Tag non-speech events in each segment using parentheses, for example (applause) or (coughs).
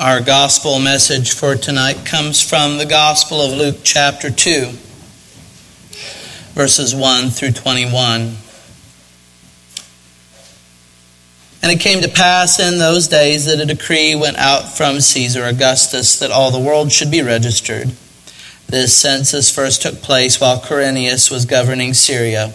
Our gospel message for tonight comes from the Gospel of Luke, chapter 2, verses 1 through 21. And it came to pass in those days that a decree went out from Caesar Augustus that all the world should be registered. This census first took place while Quirinius was governing Syria.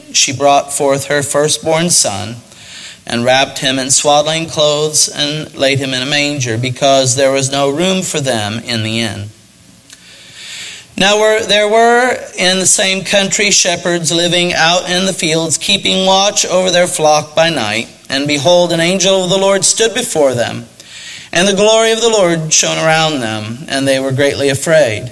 she brought forth her firstborn son and wrapped him in swaddling clothes and laid him in a manger because there was no room for them in the inn. Now there were in the same country shepherds living out in the fields, keeping watch over their flock by night. And behold, an angel of the Lord stood before them, and the glory of the Lord shone around them, and they were greatly afraid.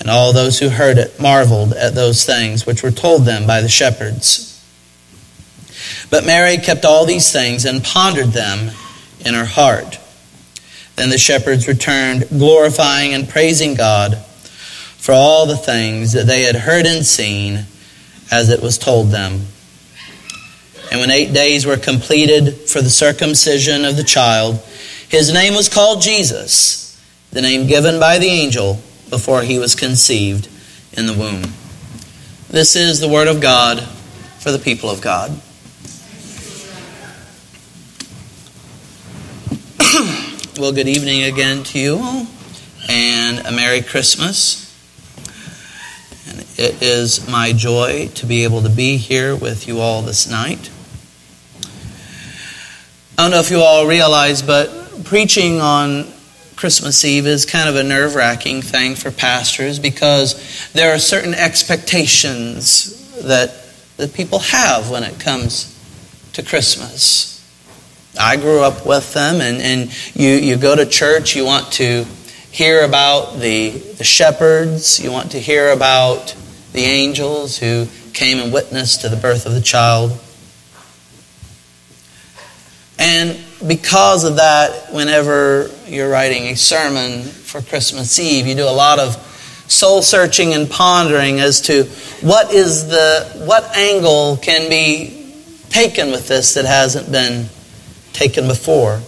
And all those who heard it marveled at those things which were told them by the shepherds. But Mary kept all these things and pondered them in her heart. Then the shepherds returned, glorifying and praising God for all the things that they had heard and seen as it was told them. And when eight days were completed for the circumcision of the child, his name was called Jesus, the name given by the angel before he was conceived in the womb. This is the word of God for the people of God. (coughs) well, good evening again to you all, and a Merry Christmas. And it is my joy to be able to be here with you all this night. I don't know if you all realize, but preaching on Christmas Eve is kind of a nerve wracking thing for pastors because there are certain expectations that, that people have when it comes to Christmas. I grew up with them, and, and you, you go to church, you want to hear about the, the shepherds, you want to hear about the angels who came and witnessed to the birth of the child. And because of that, whenever you're writing a sermon for Christmas Eve, you do a lot of soul searching and pondering as to what is the what angle can be taken with this that hasn't been taken before.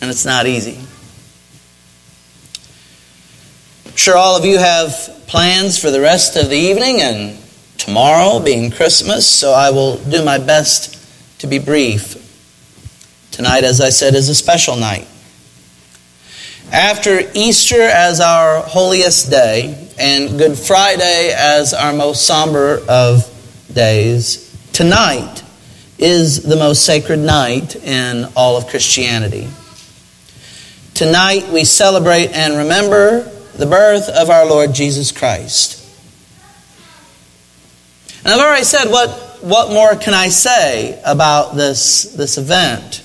And it's not easy. I'm sure all of you have plans for the rest of the evening and tomorrow being Christmas, so I will do my best to be brief. Tonight, as I said, is a special night. After Easter as our holiest day and Good Friday as our most somber of days, tonight is the most sacred night in all of Christianity. Tonight we celebrate and remember the birth of our Lord Jesus Christ. And I've already said what, what more can I say about this, this event?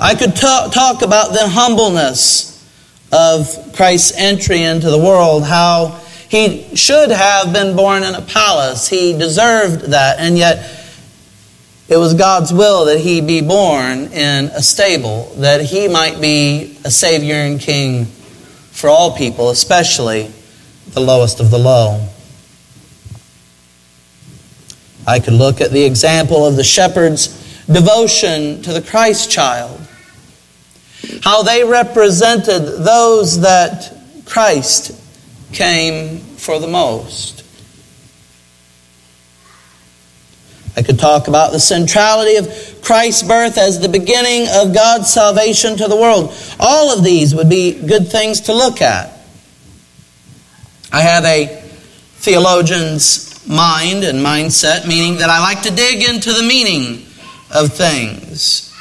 I could talk, talk about the humbleness of Christ's entry into the world, how he should have been born in a palace. He deserved that, and yet it was God's will that he be born in a stable, that he might be a Savior and King for all people, especially the lowest of the low. I could look at the example of the shepherd's devotion to the Christ child, how they represented those that Christ came for the most. I could talk about the centrality of Christ's birth as the beginning of God's salvation to the world. All of these would be good things to look at. I have a theologian's mind and mindset, meaning that I like to dig into the meaning of things,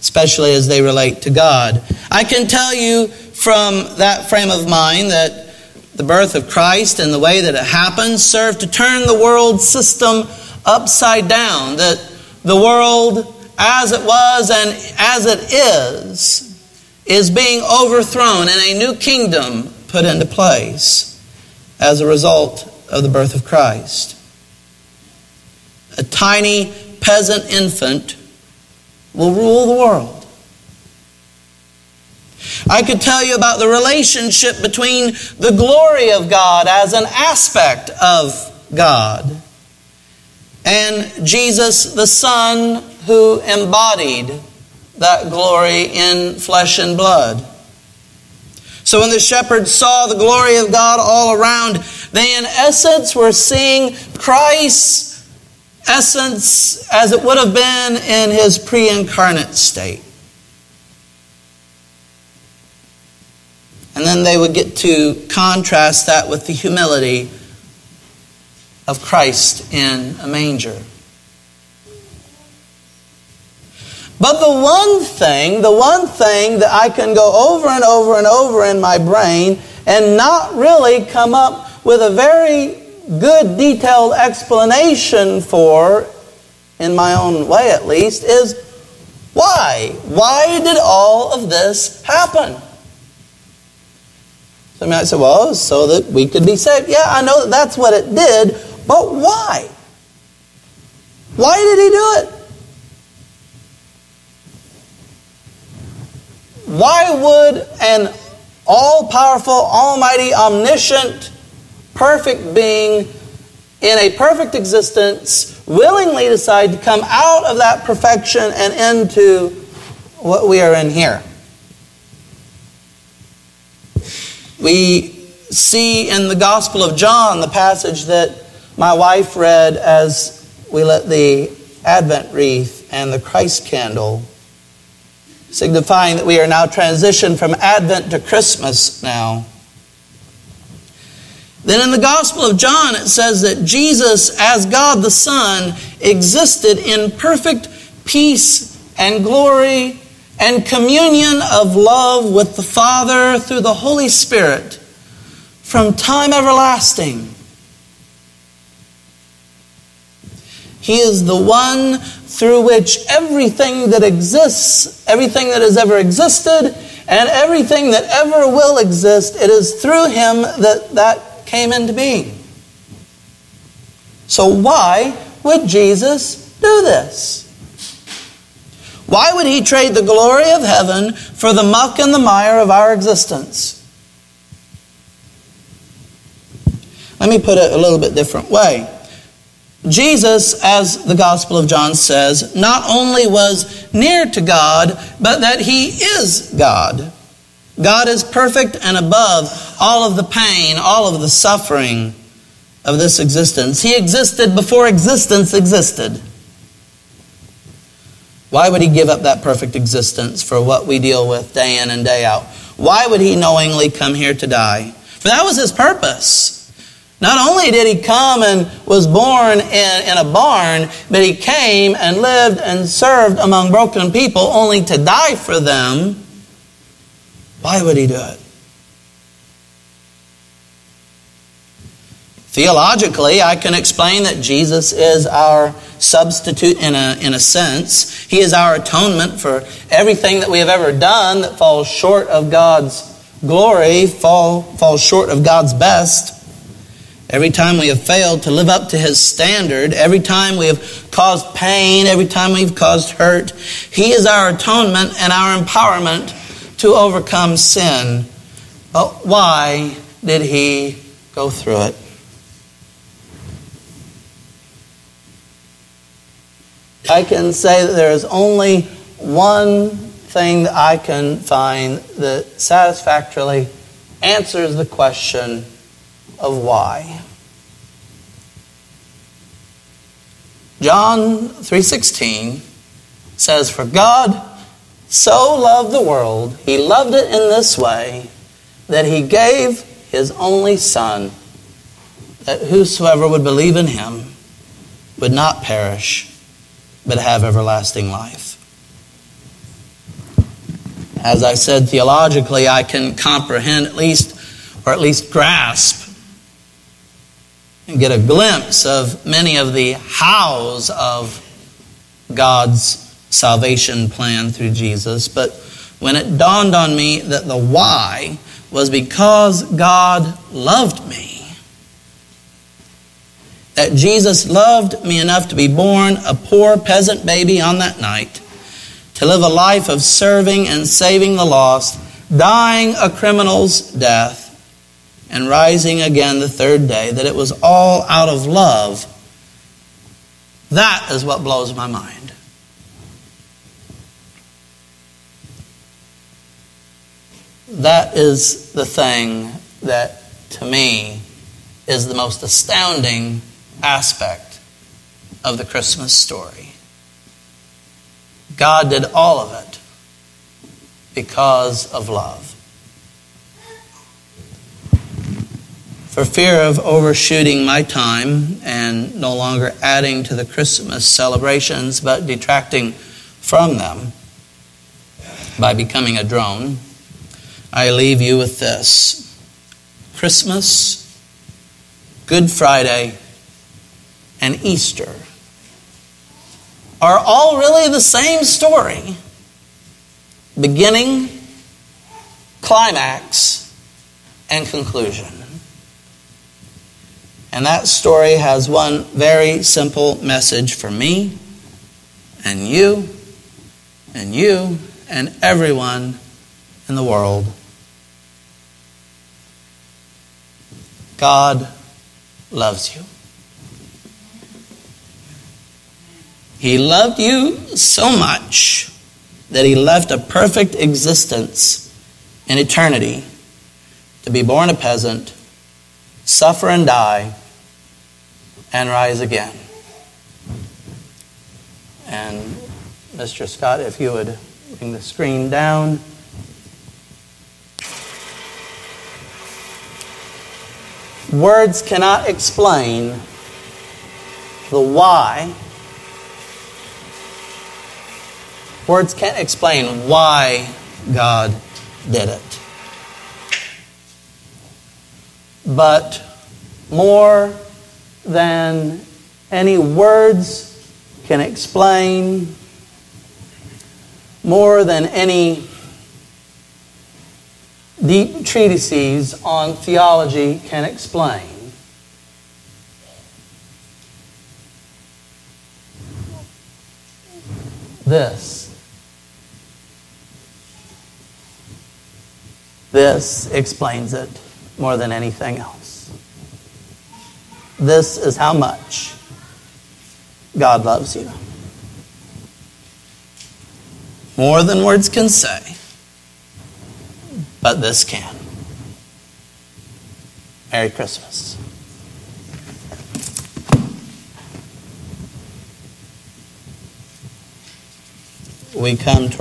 especially as they relate to God. I can tell you from that frame of mind that the birth of Christ and the way that it happened served to turn the world system upside down. That the world as it was and as it is is being overthrown and a new kingdom put into place as a result of the birth of Christ. A tiny peasant infant will rule the world. I could tell you about the relationship between the glory of God as an aspect of God and Jesus, the Son, who embodied that glory in flesh and blood. So when the shepherds saw the glory of God all around, they in essence were seeing Christ's essence as it would have been in his pre incarnate state. And then they would get to contrast that with the humility of Christ in a manger. But the one thing, the one thing that I can go over and over and over in my brain and not really come up with a very good detailed explanation for, in my own way at least, is why? Why did all of this happen? Some might say, well, so that we could be saved. Yeah, I know that that's what it did, but why? Why did he do it? Why would an all powerful, almighty, omniscient, perfect being in a perfect existence willingly decide to come out of that perfection and into what we are in here? We see in the Gospel of John the passage that my wife read as we lit the Advent wreath and the Christ candle, signifying that we are now transitioned from Advent to Christmas now. Then in the Gospel of John, it says that Jesus, as God the Son, existed in perfect peace and glory and communion of love with the Father through the Holy Spirit from time everlasting. He is the one through which everything that exists, everything that has ever existed, and everything that ever will exist, it is through him that that came into being. So, why would Jesus do this? Why would he trade the glory of heaven for the muck and the mire of our existence? Let me put it a little bit different way. Jesus, as the Gospel of John says, not only was near to God, but that he is God. God is perfect and above all of the pain, all of the suffering of this existence. He existed before existence existed. Why would he give up that perfect existence for what we deal with day in and day out? Why would he knowingly come here to die? For that was his purpose. Not only did he come and was born in, in a barn, but he came and lived and served among broken people only to die for them. Why would he do it? Theologically, I can explain that Jesus is our substitute in a, in a sense. He is our atonement for everything that we have ever done that falls short of God's glory, fall, falls short of God's best. Every time we have failed to live up to His standard, every time we have caused pain, every time we've caused hurt, He is our atonement and our empowerment to overcome sin, but why did he go through it? I can say that there is only one thing that I can find that satisfactorily answers the question of why. John 3:16 says for God so loved the world he loved it in this way that he gave his only son that whosoever would believe in him would not perish but have everlasting life. As I said theologically, I can comprehend at least, or at least grasp, and get a glimpse of many of the hows of God's salvation plan through Jesus. But when it dawned on me that the why was because God loved me, that Jesus loved me enough to be born a poor peasant baby on that night, to live a life of serving and saving the lost, dying a criminal's death, and rising again the third day, that it was all out of love. That is what blows my mind. That is the thing that, to me, is the most astounding aspect of the Christmas story. God did all of it because of love. For fear of overshooting my time and no longer adding to the Christmas celebrations but detracting from them by becoming a drone, I leave you with this Christmas, Good Friday, and Easter are all really the same story beginning, climax, and conclusion. And that story has one very simple message for me and you and you and everyone in the world. God loves you. He loved you so much that he left a perfect existence in eternity to be born a peasant, suffer and die, and rise again. And Mr. Scott, if you would bring the screen down. Words cannot explain the why Words can't explain why God did it. But more than any words can explain, more than any deep treatises on theology can explain, this This explains it more than anything else. This is how much God loves you. More than words can say, but this can. Merry Christmas. We come to